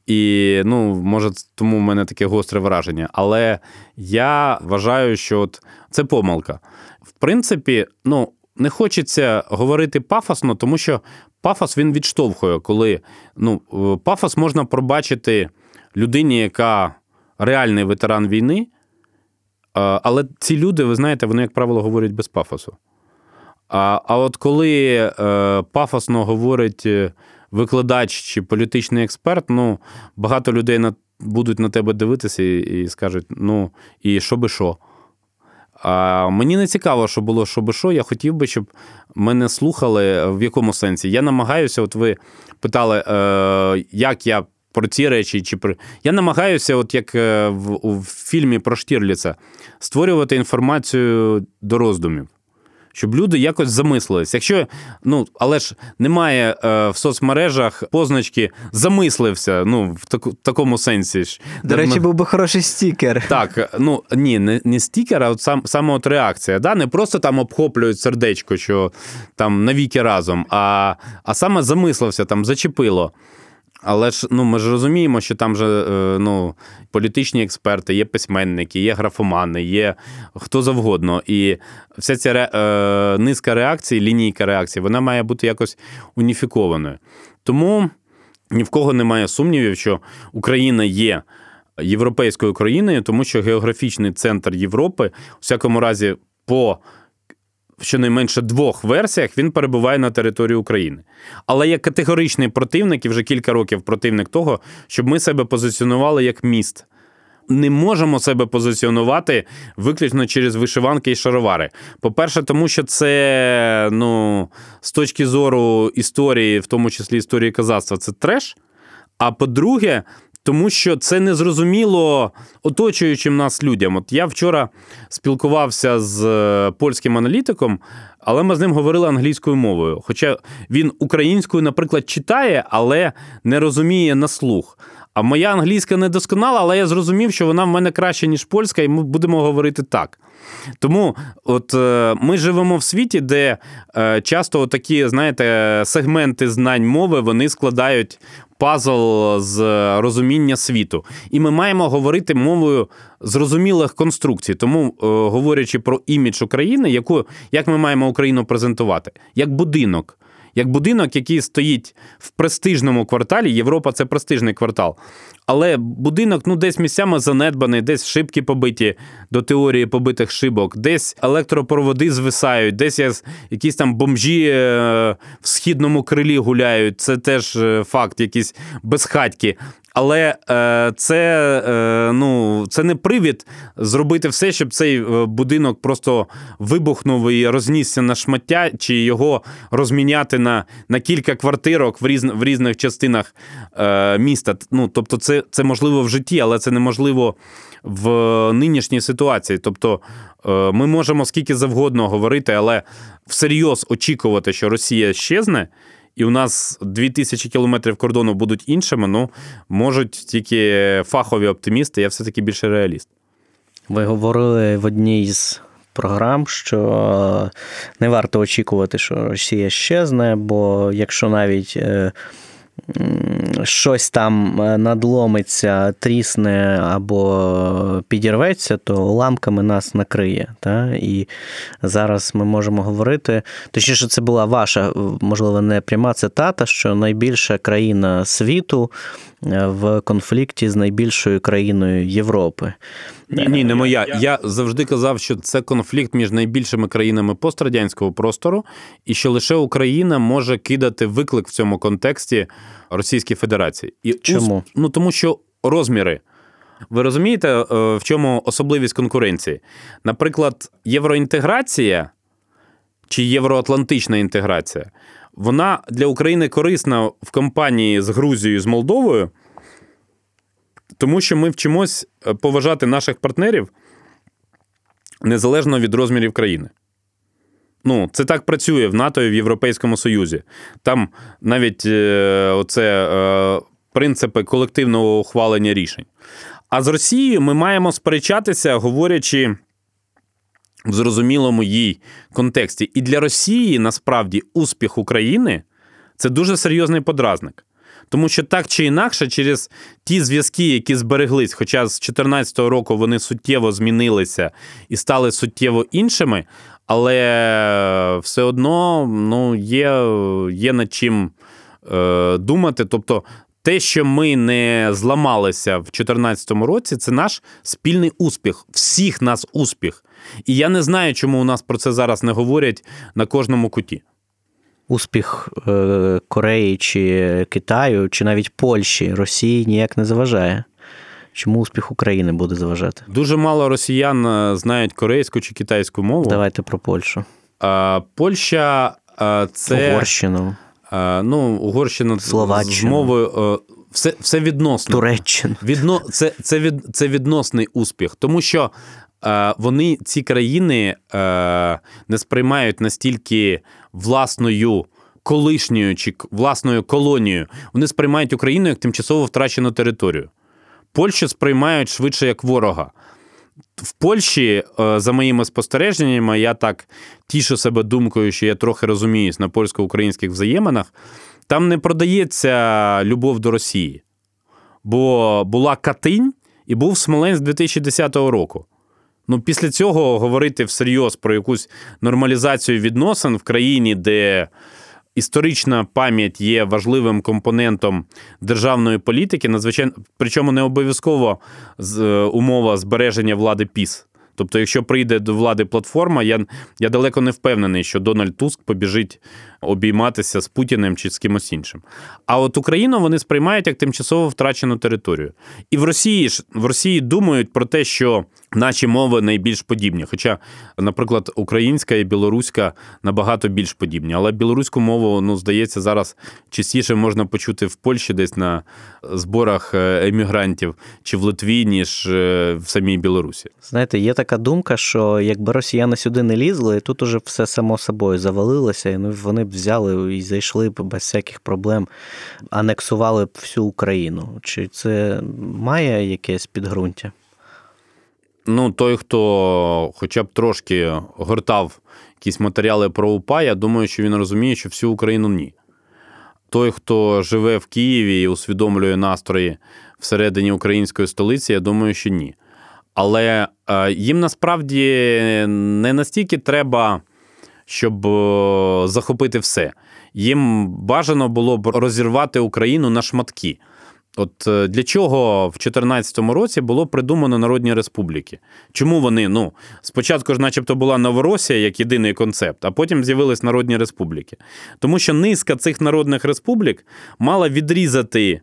І ну, може, тому в мене таке гостре враження. Але я вважаю, що от це помилка. В принципі, ну, не хочеться говорити пафосно, тому що пафос він відштовхує, коли ну, пафос можна пробачити людині, яка реальний ветеран війни. Але ці люди, ви знаєте, вони, як правило, говорять без пафосу. А а от коли е, пафосно говорить викладач чи політичний експерт, ну багато людей на, будуть на тебе дивитися і, і скажуть: ну, і що би що. А Мені не цікаво, що було що би що. Я хотів би, щоб мене слухали в якому сенсі. Я намагаюся, от ви питали, е, як я про ці речі, чи про. Я намагаюся, от як е, в, в фільмі про Штірліца, створювати інформацію до роздумів щоб люди якось замислились. Якщо ну але ж немає е, в соцмережах позначки замислився. Ну в таку такому сенсі ж до речі, був би хороший стікер. Так, ну ні, не не стікер, а от сам саме от реакція. Да? Не просто там обхоплюють сердечко, що там навіки разом, а, а саме замислився, там зачепило. Але ж ну ми ж розуміємо, що там же е, ну, політичні експерти, є письменники, є графомани, є хто завгодно. І вся ця е, низка реакцій, лінійка реакцій, вона має бути якось уніфікованою. Тому ні в кого немає сумнівів, що Україна є європейською країною, тому що географічний центр Європи, у всякому разі, по в щонайменше двох версіях він перебуває на території України. Але як категоричний противник і вже кілька років противник того, щоб ми себе позиціонували як міст. Не можемо себе позиціонувати виключно через вишиванки і шаровари. По-перше, тому що це ну, з точки зору історії, в тому числі історії казацтва, це треш. А по-друге, тому що це незрозуміло оточуючим нас людям. От я вчора спілкувався з е, польським аналітиком, але ми з ним говорили англійською мовою. Хоча він українською, наприклад, читає, але не розуміє на слух. А моя англійська не досконала, але я зрозумів, що вона в мене краще, ніж польська, і ми будемо говорити так. Тому от е, ми живемо в світі, де е, часто такі, знаєте, сегменти знань мови вони складають пазл з розуміння світу. І ми маємо говорити мовою зрозумілих конструкцій. Тому, е, говорячи про імідж України, яку як ми маємо Україну презентувати, як будинок. Як будинок, який стоїть в престижному кварталі, Європа це престижний квартал. Але будинок ну, десь місцями занедбаний, десь шибки побиті до теорії побитих шибок, десь електропроводи звисають, десь якісь там бомжі е, в східному крилі гуляють. Це теж е, факт, якісь безхатьки. Але е, це е, ну, це не привід зробити все, щоб цей е, будинок просто вибухнув і рознісся на шмаття, чи його розміняти на на кілька квартирок в різ, в різних частинах е, міста. Ну, Тобто, це, це можливо в житті, але це неможливо в нинішній ситуації. Тобто, е, ми можемо скільки завгодно говорити, але всерйоз очікувати, що Росія щезне і у нас 2000 кілометрів кордону будуть іншими, ну можуть тільки фахові оптимісти, я все-таки більше реаліст. Ви говорили в одній з програм, що не варто очікувати, що Росія щезне, бо якщо навіть е, щось там е, надломиться, трісне або підірветься, то уламками нас накриє. Та? І зараз ми можемо говорити, точніше, це була ваша, можливо, не пряма цитата, що найбільша країна світу е, в конфлікті з найбільшою країною Європи. Ні, ні, не моя. Я завжди казав, що це конфлікт між найбільшими країнами пострадянського простору, і що лише Україна може кидати виклик в цьому контексті Російській Федерації. І Чому? Ну тому що розміри. Ви розумієте, е, в чому особливість конкуренції? Наприклад, євроінтеграція чи євроатлантична інтеграція, вона для України корисна в компанії з Грузією з Молдовою. Тому що ми вчимось е, поважати наших партнерів незалежно від розмірів країни. Ну, це так працює в НАТО і в Європейському Союзі. Там навіть е, оце е, принципи колективного ухвалення рішень. А з Росією ми маємо сперечатися, говорячи в зрозумілому їй контексті. І для Росії насправді успіх України це дуже серйозний подразник. Тому що так чи інакше, через ті зв'язки, які збереглись, хоча з 2014 року вони суттєво змінилися і стали суттєво іншими, але все одно ну, є є над чим е, думати. Тобто, те, що ми не зламалися в 2014 році, це наш спільний успіх, всіх нас успіх. І я не знаю, чому у нас про це зараз не говорять на кожному куті успіх е, Кореї чи Китаю, чи навіть Польщі Росії ніяк не заважає. Чому успіх України буде заважати? Дуже мало росіян е, знають корейську чи китайську мову. Давайте про Польщу. А, Польща це Угорщину. А, ну, Угорщина з мовою. Все все відносно. Туреччина. Відно, Це це, від, це відносний успіх, тому що е, вони ці країни е, не сприймають настільки власною колишньою чи власною колонією. Вони сприймають Україну як тимчасово втрачену територію. Польщу сприймають швидше як ворога. В Польщі, е, за моїми спостереженнями, я так тішу себе думкою, що я трохи розуміюсь на польсько-українських взаєминах. Там не продається любов до Росії. Бо була Катинь і був Смоленськ 2010 року. Ну, після цього говорити всерйоз про якусь нормалізацію відносин в країні, де історична пам'ять є важливим компонентом державної політики, надзвичайно причому не обов'язково е, умова збереження влади піс. Тобто, якщо прийде до влади платформа, я я далеко не впевнений, що Дональд Туск побіжить обійматися з Путіним чи з кимось іншим. А от Україну вони сприймають як тимчасово втрачену територію. І в Росії ж в Росії думають про те, що наші мови найбільш подібні. Хоча, наприклад, українська і білоруська набагато більш подібні. Але білоруську мову, ну, здається, зараз частіше можна почути в Польщі десь на зборах е, емігрантів чи в Литві, ніж е, в самій Білорусі. Знаєте, є така думка, що якби росіяни сюди не лізли, тут уже все само собою завалилося, і ну, вони б взяли і зайшли без всяких проблем, анексували б всю Україну. Чи це має якесь підґрунтя? Ну, той, хто хоча б трошки гортав якісь матеріали про УПА, я думаю, що він розуміє, що всю Україну ні. Той, хто живе в Києві і усвідомлює настрої всередині української столиці, я думаю, що ні. Але е, їм насправді не настільки треба, щоб е, захопити все. Їм бажано було б розірвати Україну на шматки. От е, для чого в 2014 році було придумано народні республіки? Чому вони? Ну, спочатку ж, начебто, була Новоросія як єдиний концепт, а потім з'явились народні республіки. Тому що низка цих народних республік мала відрізати.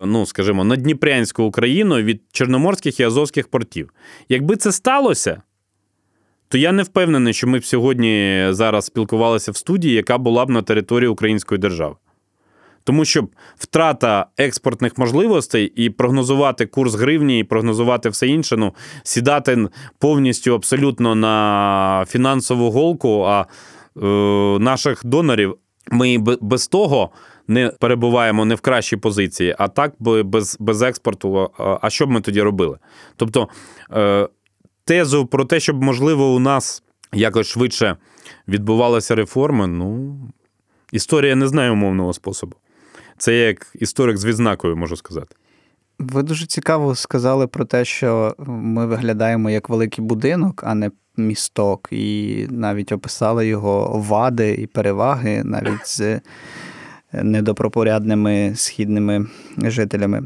Ну, скажімо, Надніпрянську Україну від Чорноморських і Азовських портів. Якби це сталося, то я не впевнений, що ми б сьогодні зараз спілкувалися в студії, яка була б на території Української держави. Тому що втрата експортних можливостей і прогнозувати курс гривні, і прогнозувати все інше, ну, сідати повністю абсолютно на фінансову голку, а е, наших донорів ми без того не перебуваємо не в кращій позиції, а так без без експорту. А що б ми тоді робили? Тобто е, тезу про те, щоб, можливо, у нас якось швидше відбувалися реформи, ну, історія не знає умовного способу. Це як історик з відзнакою, можу сказати. Ви дуже цікаво сказали про те, що ми виглядаємо як великий будинок, а не місток, і навіть описали його вади і переваги навіть з недопропорядними східними жителями.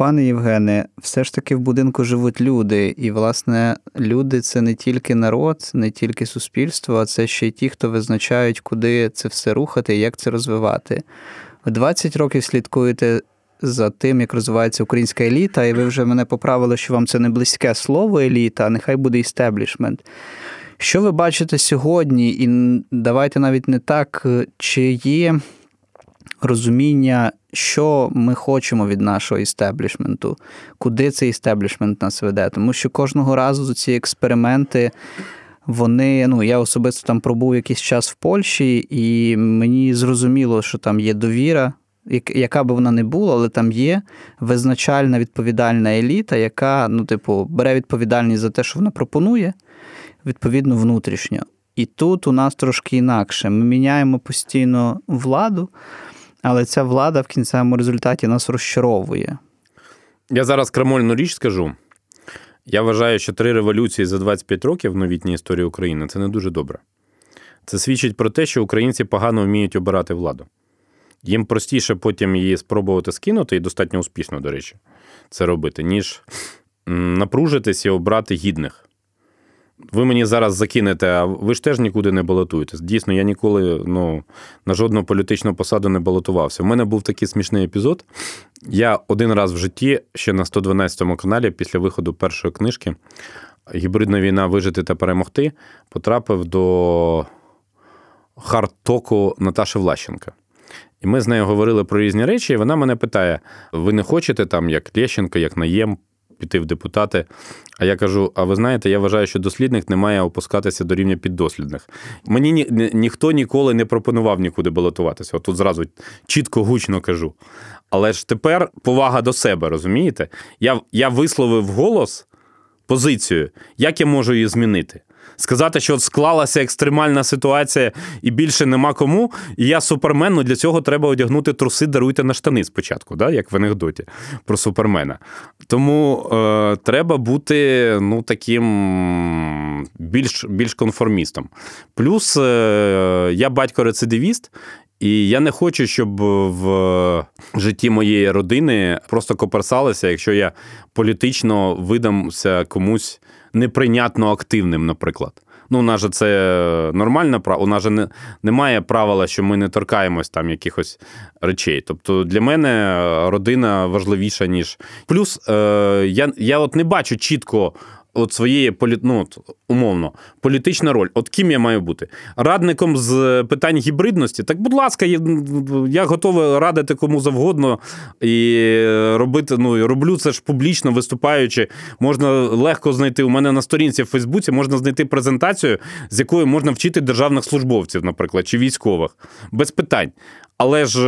Пане Євгене, все ж таки в будинку живуть люди, і, власне, люди це не тільки народ, не тільки суспільство, а це ще й ті, хто визначають, куди це все рухати і як це розвивати. Ви 20 років слідкуєте за тим, як розвивається українська еліта, і ви вже мене поправили, що вам це не близьке слово еліта, а нехай буде істеблішмент. Що ви бачите сьогодні? І давайте навіть не так, чи є розуміння, що ми хочемо від нашого істеблішменту, куди цей істеблішмент нас веде. Тому що кожного разу ці експерименти. Вони, ну я особисто там пробув якийсь час в Польщі, і мені зрозуміло, що там є довіра, яка би вона не була, але там є визначальна відповідальна еліта, яка, ну, типу, бере відповідальність за те, що вона пропонує, відповідно, внутрішньо. І тут у нас трошки інакше. Ми міняємо постійно владу, але ця влада в кінцевому результаті нас розчаровує. Я зараз крамольну річ скажу. Я вважаю, що три революції за 25 років в новітній історії України це не дуже добре. Це свідчить про те, що українці погано вміють обирати владу. Їм простіше потім її спробувати скинути, і достатньо успішно, до речі, це робити, ніж напружитись і обрати гідних. Ви мені зараз закинете, а ви ж теж нікуди не балотуєтесь. Дійсно, я ніколи ну, на жодну політичну посаду не балотувався. У мене був такий смішний епізод. Я один раз в житті, ще на 112 каналі, після виходу першої книжки Гібридна війна вижити та перемогти, потрапив до хард-току Наташі Влащенка. І ми з нею говорили про різні речі, і вона мене питає: ви не хочете там, як Лещенко, як Наєм, піти в депутати. А я кажу: а ви знаєте, я вважаю, що дослідник не має опускатися до рівня піддослідних. Мені ні, ні, ніхто ніколи не пропонував нікуди балотуватися. От тут зразу чітко гучно кажу. Але ж тепер повага до себе, розумієте? Я, Я висловив голос позицію, як я можу її змінити сказати, що от склалася екстремальна ситуація і більше нема кому. І я супермен, ну для цього треба одягнути труси, даруйте на штани спочатку, да? як в анекдоті про супермена. Тому е, треба бути ну, таким більш більш конформістом. Плюс е, я батько-рецидивіст. І я не хочу, щоб в житті моєї родини просто коперсалися, якщо я політично видамся комусь неприйнятно активним, наприклад. Ну, у нас же це нормальна право. У нас же не, немає правила, що ми не торкаємось там якихось речей. Тобто для мене родина важливіша, ніж. Плюс е, я я от не бачу чітко от своєї ну, от, умовно, політична роль. От ким я маю бути? Радником з питань гібридності? Так, будь ласка, я я готовий радити кому завгодно і робити. Ну, роблю це ж публічно виступаючи. Можна легко знайти. У мене на сторінці в Фейсбуці можна знайти презентацію, з якою можна вчити державних службовців, наприклад, чи військових. Без питань. Але ж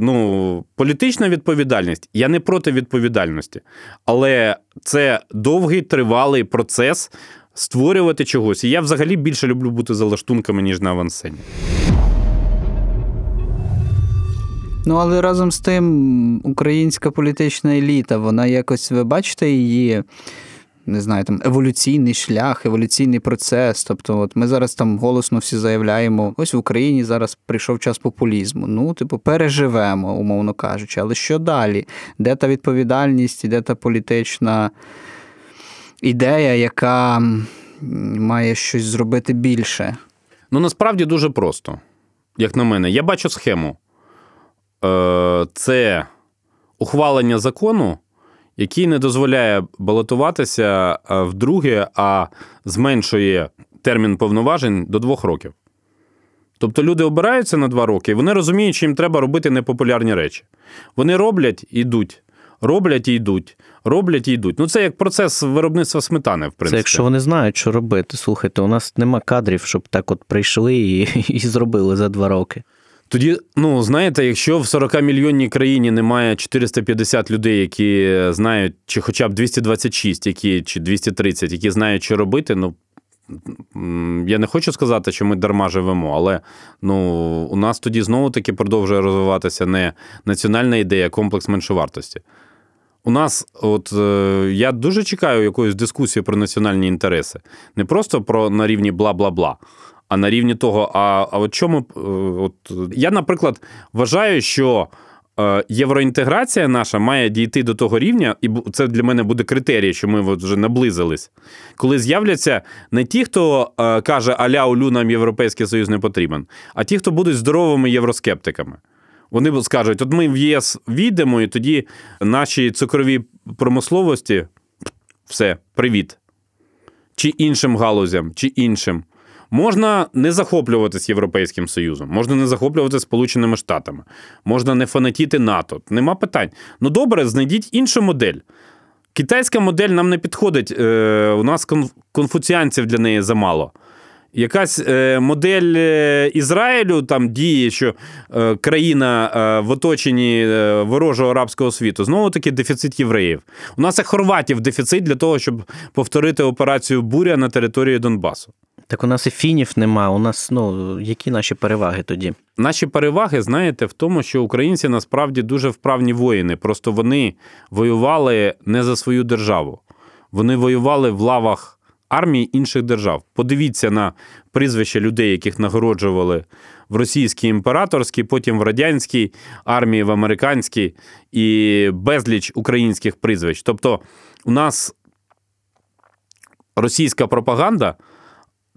ну, політична відповідальність, я не проти відповідальності. Але це довгий тривалий процес створювати чогось. І я взагалі більше люблю бути за лаштунками, ніж на авансцені. Ну, але разом з тим, українська політична еліта, вона якось, ви бачите її не знаю, там еволюційний шлях, еволюційний процес. Тобто, от ми зараз там голосно всі заявляємо, ось в Україні зараз прийшов час популізму. Ну, типу, переживемо, умовно кажучи. Але що далі? Де та відповідальність, і де та політична ідея, яка має щось зробити більше? Ну насправді дуже просто, як на мене. Я бачу схему. Е, Це ухвалення закону, який не дозволяє балотуватися е, вдруге, а зменшує термін повноважень до двох років. Тобто люди обираються на два роки, і вони розуміють, що їм треба робити непопулярні речі. Вони роблять і йдуть, роблять і йдуть, роблять і йдуть. Ну, це як процес виробництва сметани, в принципі. Це якщо вони знають, що робити. Слухайте, у нас нема кадрів, щоб так от прийшли і, і зробили за два роки. Тоді, ну знаєте, якщо в 40-мільйонній країні немає 450 людей, які знають, чи хоча б 226, які чи 230, які знають, що робити, ну я не хочу сказати, що ми дарма живемо, але ну, у нас тоді знову таки продовжує розвиватися не національна ідея, а комплекс меншовартості. У нас, от е, я дуже чекаю якоїсь дискусії про національні інтереси, не просто про на рівні бла бла бла. А на рівні того, а а от чому е, от я, наприклад, вважаю, що е, євроінтеграція наша має дійти до того рівня, і це для мене буде критерій, що ми от вже наблизились, коли з'являться не ті, хто каже Аля Улю, нам Європейський Союз не потрібен, а ті, хто будуть здоровими євроскептиками. Вони скажуть: от ми в ЄС війдемо, і тоді наші цукрові промисловості все, привіт. Чи іншим галузям, чи іншим. Можна не захоплюватися Європейським Союзом, можна не захоплюватися Сполученими Штатами, можна не фанатіти НАТО. Нема питань. Ну добре, знайдіть іншу модель. Китайська модель нам не підходить. Е, у нас конфуціанців для неї замало. Якась е, модель е, Ізраїлю там діє, що країна в оточенні ворожого арабського світу. Знову таки дефіцит євреїв. У нас і хорватів дефіцит для того, щоб повторити операцію буря на території Донбасу. Так у нас і фінів нема. У нас ну які наші переваги тоді? Наші переваги, знаєте, в тому, що українці насправді дуже вправні воїни. Просто вони воювали не за свою державу. Вони воювали в лавах армії інших держав. Подивіться на прізвища людей, яких нагороджували в російській імператорській, потім в радянській армії, в американській і безліч українських прізвищ. Тобто, у нас російська пропаганда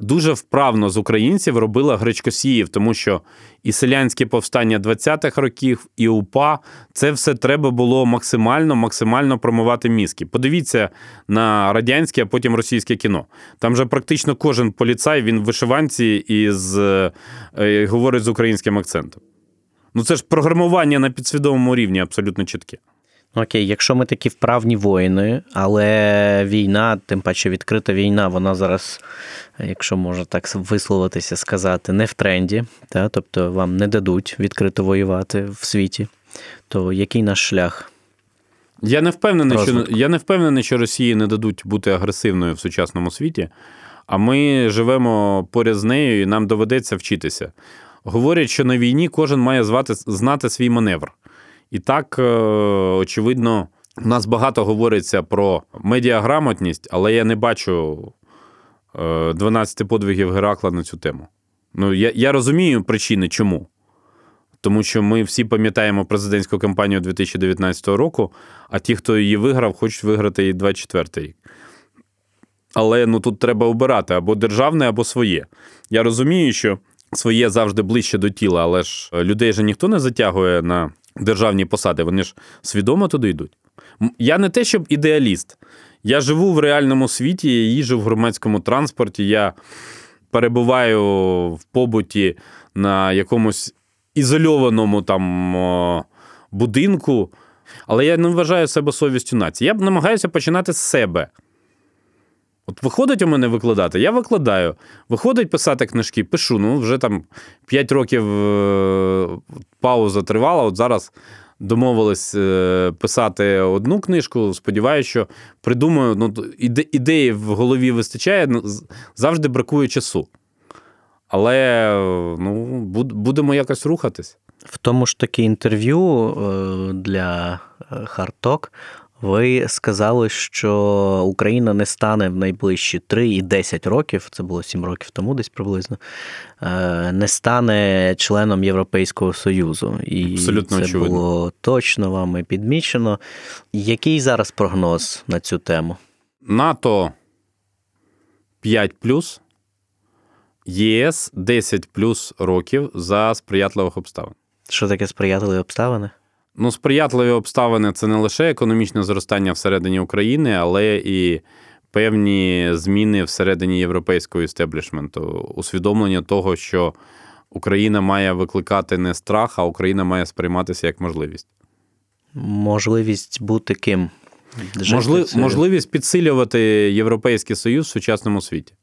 дуже вправно з українців робила гречкосіїв, тому що і селянське повстання 20-х років, і УПА це все треба було максимально максимально промивати мізки. Подивіться на радянське, а потім російське кіно. Там же практично кожен поліцай він в вишиванці і з, е, говорить з українським акцентом. Ну це ж програмування на підсвідомому рівні абсолютно чітке. Окей, якщо ми такі вправні воїни, але війна, тим паче відкрита війна, вона зараз, якщо можна так висловитися, сказати, не в тренді, та? тобто вам не дадуть відкрито воювати в світі, то який наш шлях? Я не впевнений, що я не впевнений, що Росії не дадуть бути агресивною в сучасному світі, а ми живемо поряд з нею і нам доведеться вчитися. Говорять, що на війні кожен має звати, знати свій маневр. І так, е, очевидно, у нас багато говориться про медіаграмотність, але я не бачу 12 е, подвигів Геракла на цю тему. Ну, я, я розумію причини, чому. Тому що ми всі пам'ятаємо президентську кампанію 2019 року, а ті, хто її виграв, хочуть виграти і 24 рік. Але ну тут треба обирати або державне, або своє. Я розумію, що своє завжди ближче до тіла, але ж людей же ніхто не затягує на державні посади, вони ж свідомо туди йдуть. Я не те, щоб ідеаліст. Я живу в реальному світі, я їжу в громадському транспорті, я перебуваю в побуті на якомусь ізольованому там будинку, але я не вважаю себе совістю нації. Я намагаюся починати з себе. От виходить у мене викладати, я викладаю. Виходить писати книжки, пишу. Ну, вже там 5 років е, пауза тривала. От зараз домовились е, писати одну книжку. Сподіваюся, що придумаю. Ну, ідеї в голові вистачає, ну, завжди бракує часу. Але ну, будемо якось рухатись. В тому ж таки інтерв'ю е, для Харток Ви сказали, що Україна не стане в найближчі 3 і 10 років, це було 7 років тому, десь приблизно, е, не стане членом Європейського Союзу. І Абсолютно це очевидно. було точно вами підмічено. Який зараз прогноз на цю тему? НАТО 5 ЄС 10 років за сприятливих обставин. Що таке сприятливі обставини? Ну, сприятливі обставини це не лише економічне зростання всередині України, але і певні зміни всередині європейського істеблішменту, усвідомлення того, що Україна має викликати не страх, а Україна має сприйматися як можливість. Можливість бути ким? Можли... Можливість підсилювати Європейський Союз в сучасному світі.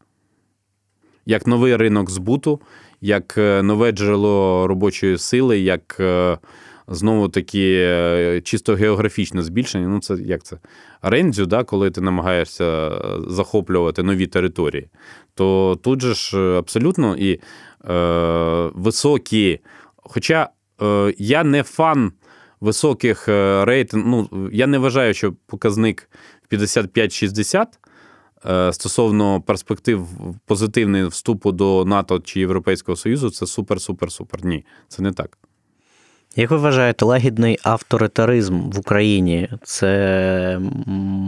Як новий ринок збуту, як е, нове джерело робочої сили, як е, знову таки е, чисто географічне збільшення. Ну, це як це? Рендзю, да, коли ти намагаєшся е, захоплювати нові території, то тут же ж е, абсолютно і е, високі. Хоча е, я не фан високих рейтингів, ну, я не вважаю, що показник 55-60 е, стосовно перспектив позитивної вступу до НАТО чи Європейського Союзу, це супер-супер-супер. Ні, це не так. Як ви вважаєте, лагідний авторитаризм в Україні це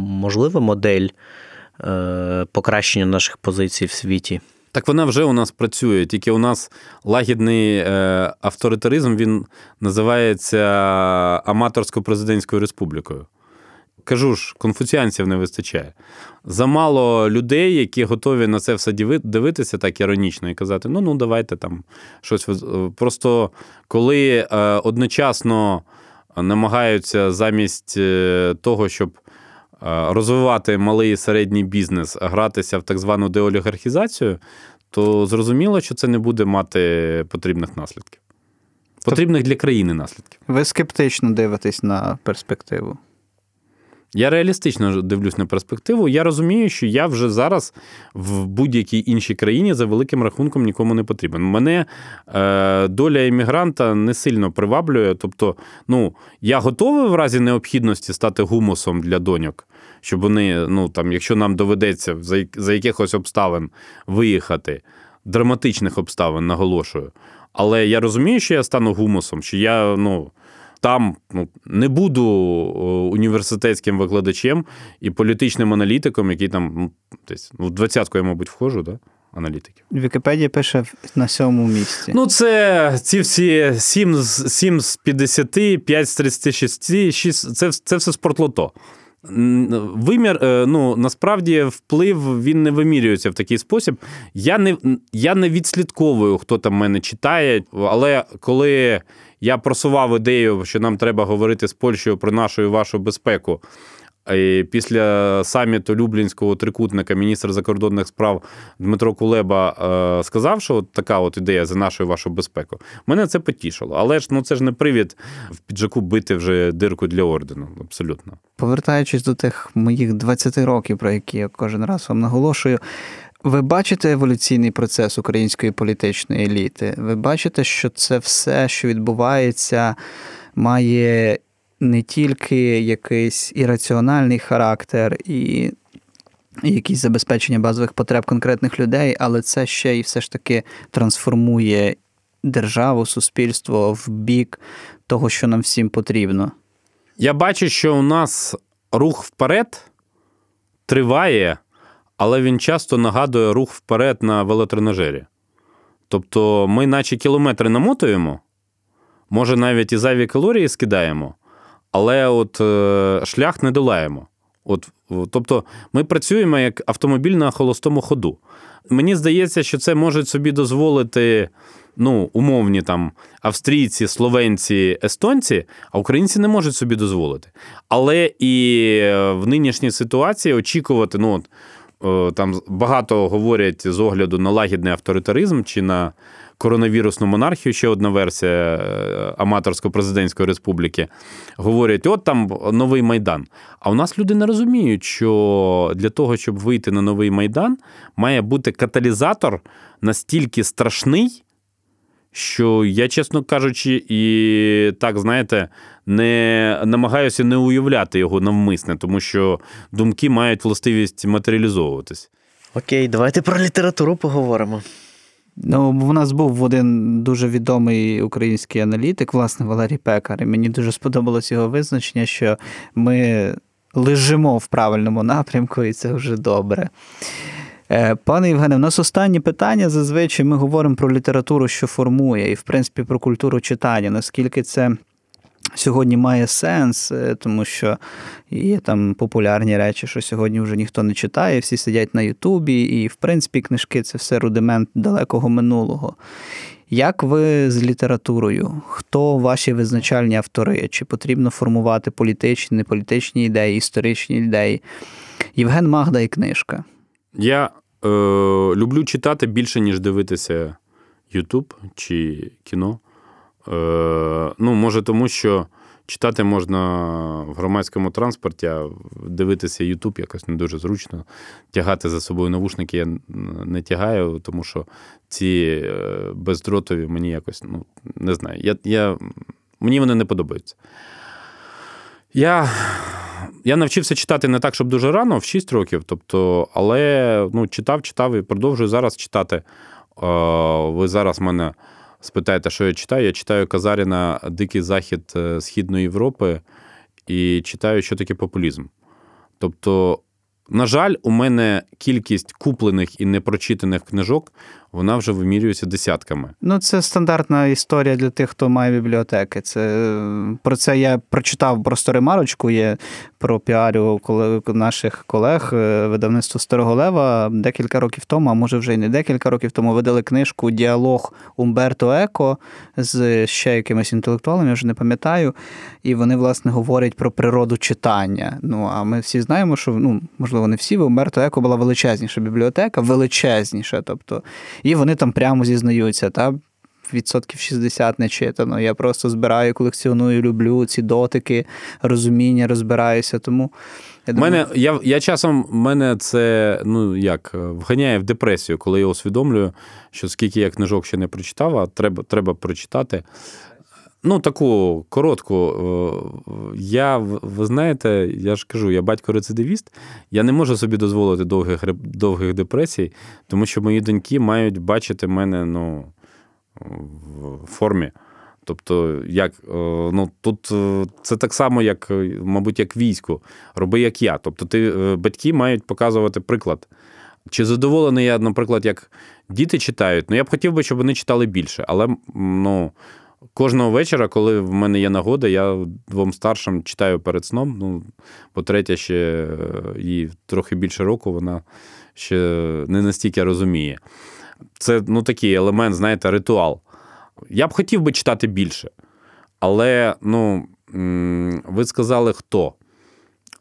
можлива модель е, покращення наших позицій в світі? Так вона вже у нас працює, тільки у нас лагідний е, авторитаризм він називається аматорсько-президентською республікою. Кажу ж, конфуціанців не вистачає. Замало людей, які готові на це все дивитися так іронічно і казати: ну, ну, давайте там щось. Просто коли е, одночасно намагаються замість е, того, щоб е, розвивати малий і середній бізнес, гратися в так звану деолігархізацію, то зрозуміло, що це не буде мати потрібних наслідків. Потрібних для країни наслідків. Ви скептично дивитесь на перспективу. Я реалістично дивлюсь на перспективу. Я розумію, що я вже зараз в будь-якій іншій країні за великим рахунком нікому не потрібен. Мене е, доля іммігранта не сильно приваблює. Тобто, ну, я готовий в разі необхідності стати гумусом для доньок, щоб вони, ну там, якщо нам доведеться за, за якихось обставин виїхати, драматичних обставин, наголошую. Але я розумію, що я стану гумусом, що я, ну. Там ну, не буду університетським викладачем і політичним аналітиком, який там ну, десь ну, в двадцятку я, мабуть, входжу, да? аналітиків. Вікіпедія пише на сьомому місці. Ну, це ці всі 7 з, 7 з 50, 5 з 36, 6, це, це все спортлото. Вимір, е, ну насправді вплив він не вимірюється в такий спосіб. Я не, я не відслідковую, хто там мене читає, але коли я просував ідею, що нам треба говорити з Польщею про нашу і вашу безпеку. І після саміту Люблінського трикутника міністр закордонних справ Дмитро Кулеба е, сказав, що от така от ідея за нашу і вашу безпеку. Мене це потішило. Але ж ну це ж не привід в піджаку бити вже дирку для ордену. Абсолютно. Повертаючись до тих моїх 20 років, про які я кожен раз вам наголошую. Ви бачите еволюційний процес української політичної еліти? Ви бачите, що це все, що відбувається, має не тільки якийсь ірраціональний характер і якісь забезпечення базових потреб конкретних людей, але це ще й все ж таки трансформує державу, суспільство в бік того, що нам всім потрібно. Я бачу, що у нас рух вперед триває, але він часто нагадує рух вперед на велотренажері. Тобто ми, наче кілометри намотуємо, може, навіть і зайві калорії скидаємо, але от е, шлях не долаємо. От, тобто ми працюємо як автомобіль на холостому ходу. Мені здається, що це можуть собі дозволити ну, умовні там австрійці, словенці, естонці, а українці не можуть собі дозволити. Але і е, в нинішній ситуації очікувати, ну от там багато говорять з огляду на лагідний авторитаризм чи на коронавірусну монархію, ще одна версія е, аматорсько-президентської республіки. Говорять, от там новий майдан. А у нас люди не розуміють, що для того, щоб вийти на новий майдан, має бути каталізатор настільки страшний, що я, чесно кажучи, і так, знаєте, не намагаюся не уявляти його навмисне, тому що думки мають властивість матеріалізовуватись. Окей, давайте про літературу поговоримо. Ну, в нас був один дуже відомий український аналітик, власне, Валерій Пекар. І мені дуже сподобалось його визначення, що ми лежимо в правильному напрямку, і це вже добре. Е, пане Євгене, у нас останнє питання. Зазвичай ми говоримо про літературу, що формує, і, в принципі, про культуру читання. Наскільки це сьогодні має сенс, е, тому що є там популярні речі, що сьогодні вже ніхто не читає, всі сидять на Ютубі, і, в принципі, книжки це все рудимент далекого минулого. Як ви з літературою? Хто ваші визначальні автори? Чи потрібно формувати політичні, неполітичні ідеї, історичні ідеї? Євген Магда і книжка. Я е, люблю читати більше, ніж дивитися Ютуб чи кіно. Е, Ну, може, тому що читати можна в громадському транспорті, а дивитися Ютуб якось не дуже зручно. Тягати за собою навушники я не тягаю, тому що ці е, бездротові мені якось, ну, не знаю, я, я, мені вони не подобаються. Я я навчився читати не так, щоб дуже рано, в 6 років. тобто, Але ну, читав, читав і продовжую зараз читати. Ви зараз мене спитаєте, що я читаю. Я читаю Казаріна Дикий Захід е, Східної Європи і читаю, що таке популізм. Тобто, на жаль, у мене кількість куплених і непрочитаних книжок вона вже вимірюється десятками. Ну, це стандартна історія для тих, хто має бібліотеки. Це Про це я прочитав просто ремарочку. Є про піарю наших колег е, видавництво Старого Лева декілька років тому, а може вже й не декілька років тому, видали книжку Діалог Умберто Еко з ще якимось інтелектуалом, я вже не пам'ятаю. І вони, власне, говорять про природу читання. Ну, а ми всі знаємо, що ну, можливо, не всі, в Умберто Еко була величезніша бібліотека, величезніша. тобто і вони там прямо зізнаються, та відсотків 60 не читано. Я просто збираю, колекціоную, люблю ці дотики, розуміння, розбираюся. Тому я думаю... мене я я часом мене це ну як вганяє в депресію, коли я усвідомлюю, що скільки я книжок ще не прочитав, а треба, треба прочитати. Ну, таку коротку. Я, ви знаєте, я ж кажу, я батько-рецидивіст, я не можу собі дозволити довгих довгих депресій, тому що мої доньки мають бачити мене ну, в формі. Тобто, як, ну, тут це так само, як, мабуть, як військо. Роби, як я. Тобто, ти, батьки мають показувати приклад. Чи задоволений я, наприклад, як діти читають? Ну, я б хотів би, щоб вони читали більше, але ну. Кожного вечора, коли в мене є нагода, я двом старшим читаю перед сном. Ну, по третє, ще е, їй трохи більше року, вона ще не настільки розуміє. Це ну, такий елемент, знаєте, ритуал. Я б хотів би читати більше. Але ну, ви сказали хто?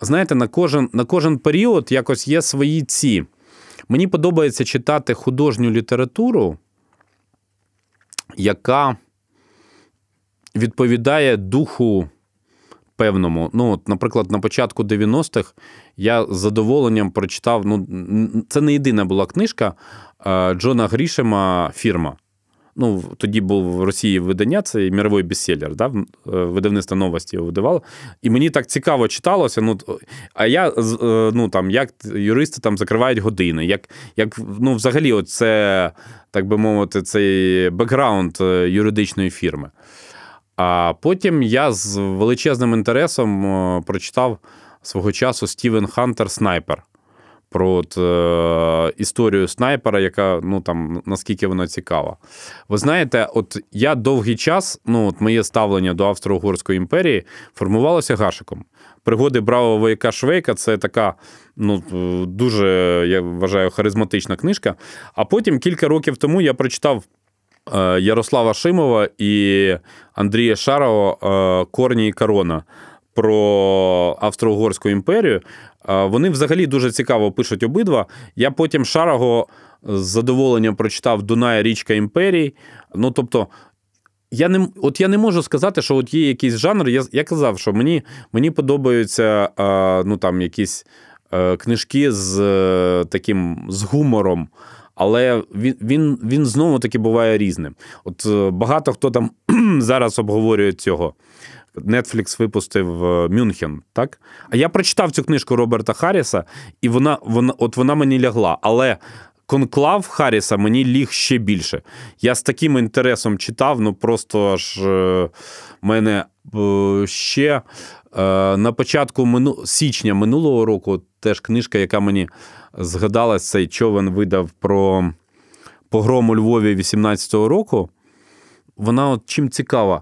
Знаєте, на кожен, на кожен період якось є свої ці. Мені подобається читати художню літературу, яка відповідає духу певному. Ну, от, Наприклад, на початку 90-х я з задоволенням прочитав. ну, Це не єдина була книжка Джона Грішема Фірма. Ну, Тоді був в Росії видання, це міровий бестселлер, да? Е, видавництво новості його видавало. І мені так цікаво читалося. Ну, А я е, ну, там, як юристи там закривають години, як як ну, взагалі, це, так би мовити, цей бекграунд е, юридичної фірми. А потім я з величезним інтересом е, прочитав свого часу Стівен Хантер Снайпер. Про е, історію снайпера, яка ну там наскільки вона цікава. Ви знаєте, от я довгий час, ну от моє ставлення до Австро-Угорської імперії формувалося гашиком. Пригоди бравого вояка Швейка це така ну, дуже, я вважаю, харизматична книжка. А потім кілька років тому я прочитав Е, Ярослава Шимова і Андрія Шарова е, Корні і Корона про Австро-Угорську імперію. Е, вони взагалі дуже цікаво пишуть обидва. Я потім Шарого з задоволенням прочитав Дунай Річка імперії. Ну, тобто, я не от я не можу сказати, що от є якийсь жанр. Я я казав, що мені мені подобаються ну, там, якісь книжки з таким з гумором. Але він він, він знову таки буває різним. От е, багато хто там зараз обговорює цього. Netflix випустив е, Мюнхен, так? А я прочитав цю книжку Роберта Харріса, і вона, вона, от вона мені лягла. Але конклав Харріса мені ліг ще більше. Я з таким інтересом читав, ну просто аж е, мене ще на початку мину... січня минулого року теж книжка, яка мені згадалась, цей човен видав про погром у Львові 18-го року. Вона от чим цікава.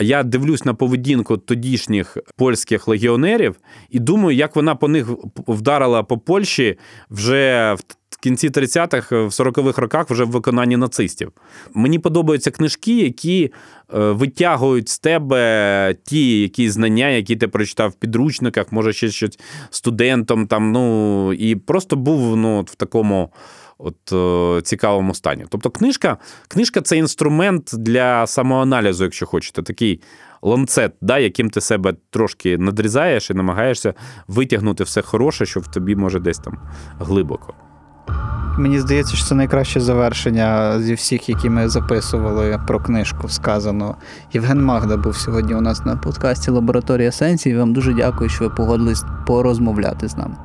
Я дивлюсь на поведінку тодішніх польських легіонерів і думаю, як вона по них вдарила по Польщі вже в кінці 30-х, в 40-х роках, вже в виконанні нацистів. Мені подобаються книжки, які е, витягують з тебе ті які знання, які ти прочитав в підручниках, може ще щось студентом там. Ну і просто був ну, в такому от е, цікавому стані. Тобто, книжка книжка це інструмент для самоаналізу, якщо хочете, такий ланцет, да, яким ти себе трошки надрізаєш і намагаєшся витягнути все хороше, що в тобі може десь там глибоко. Мені здається, що це найкраще завершення зі всіх, які ми записували про книжку сказано. Євген Магда був сьогодні у нас на подкасті Лабораторія Сенсії. Вам дуже дякую, що ви погодились порозмовляти з нами.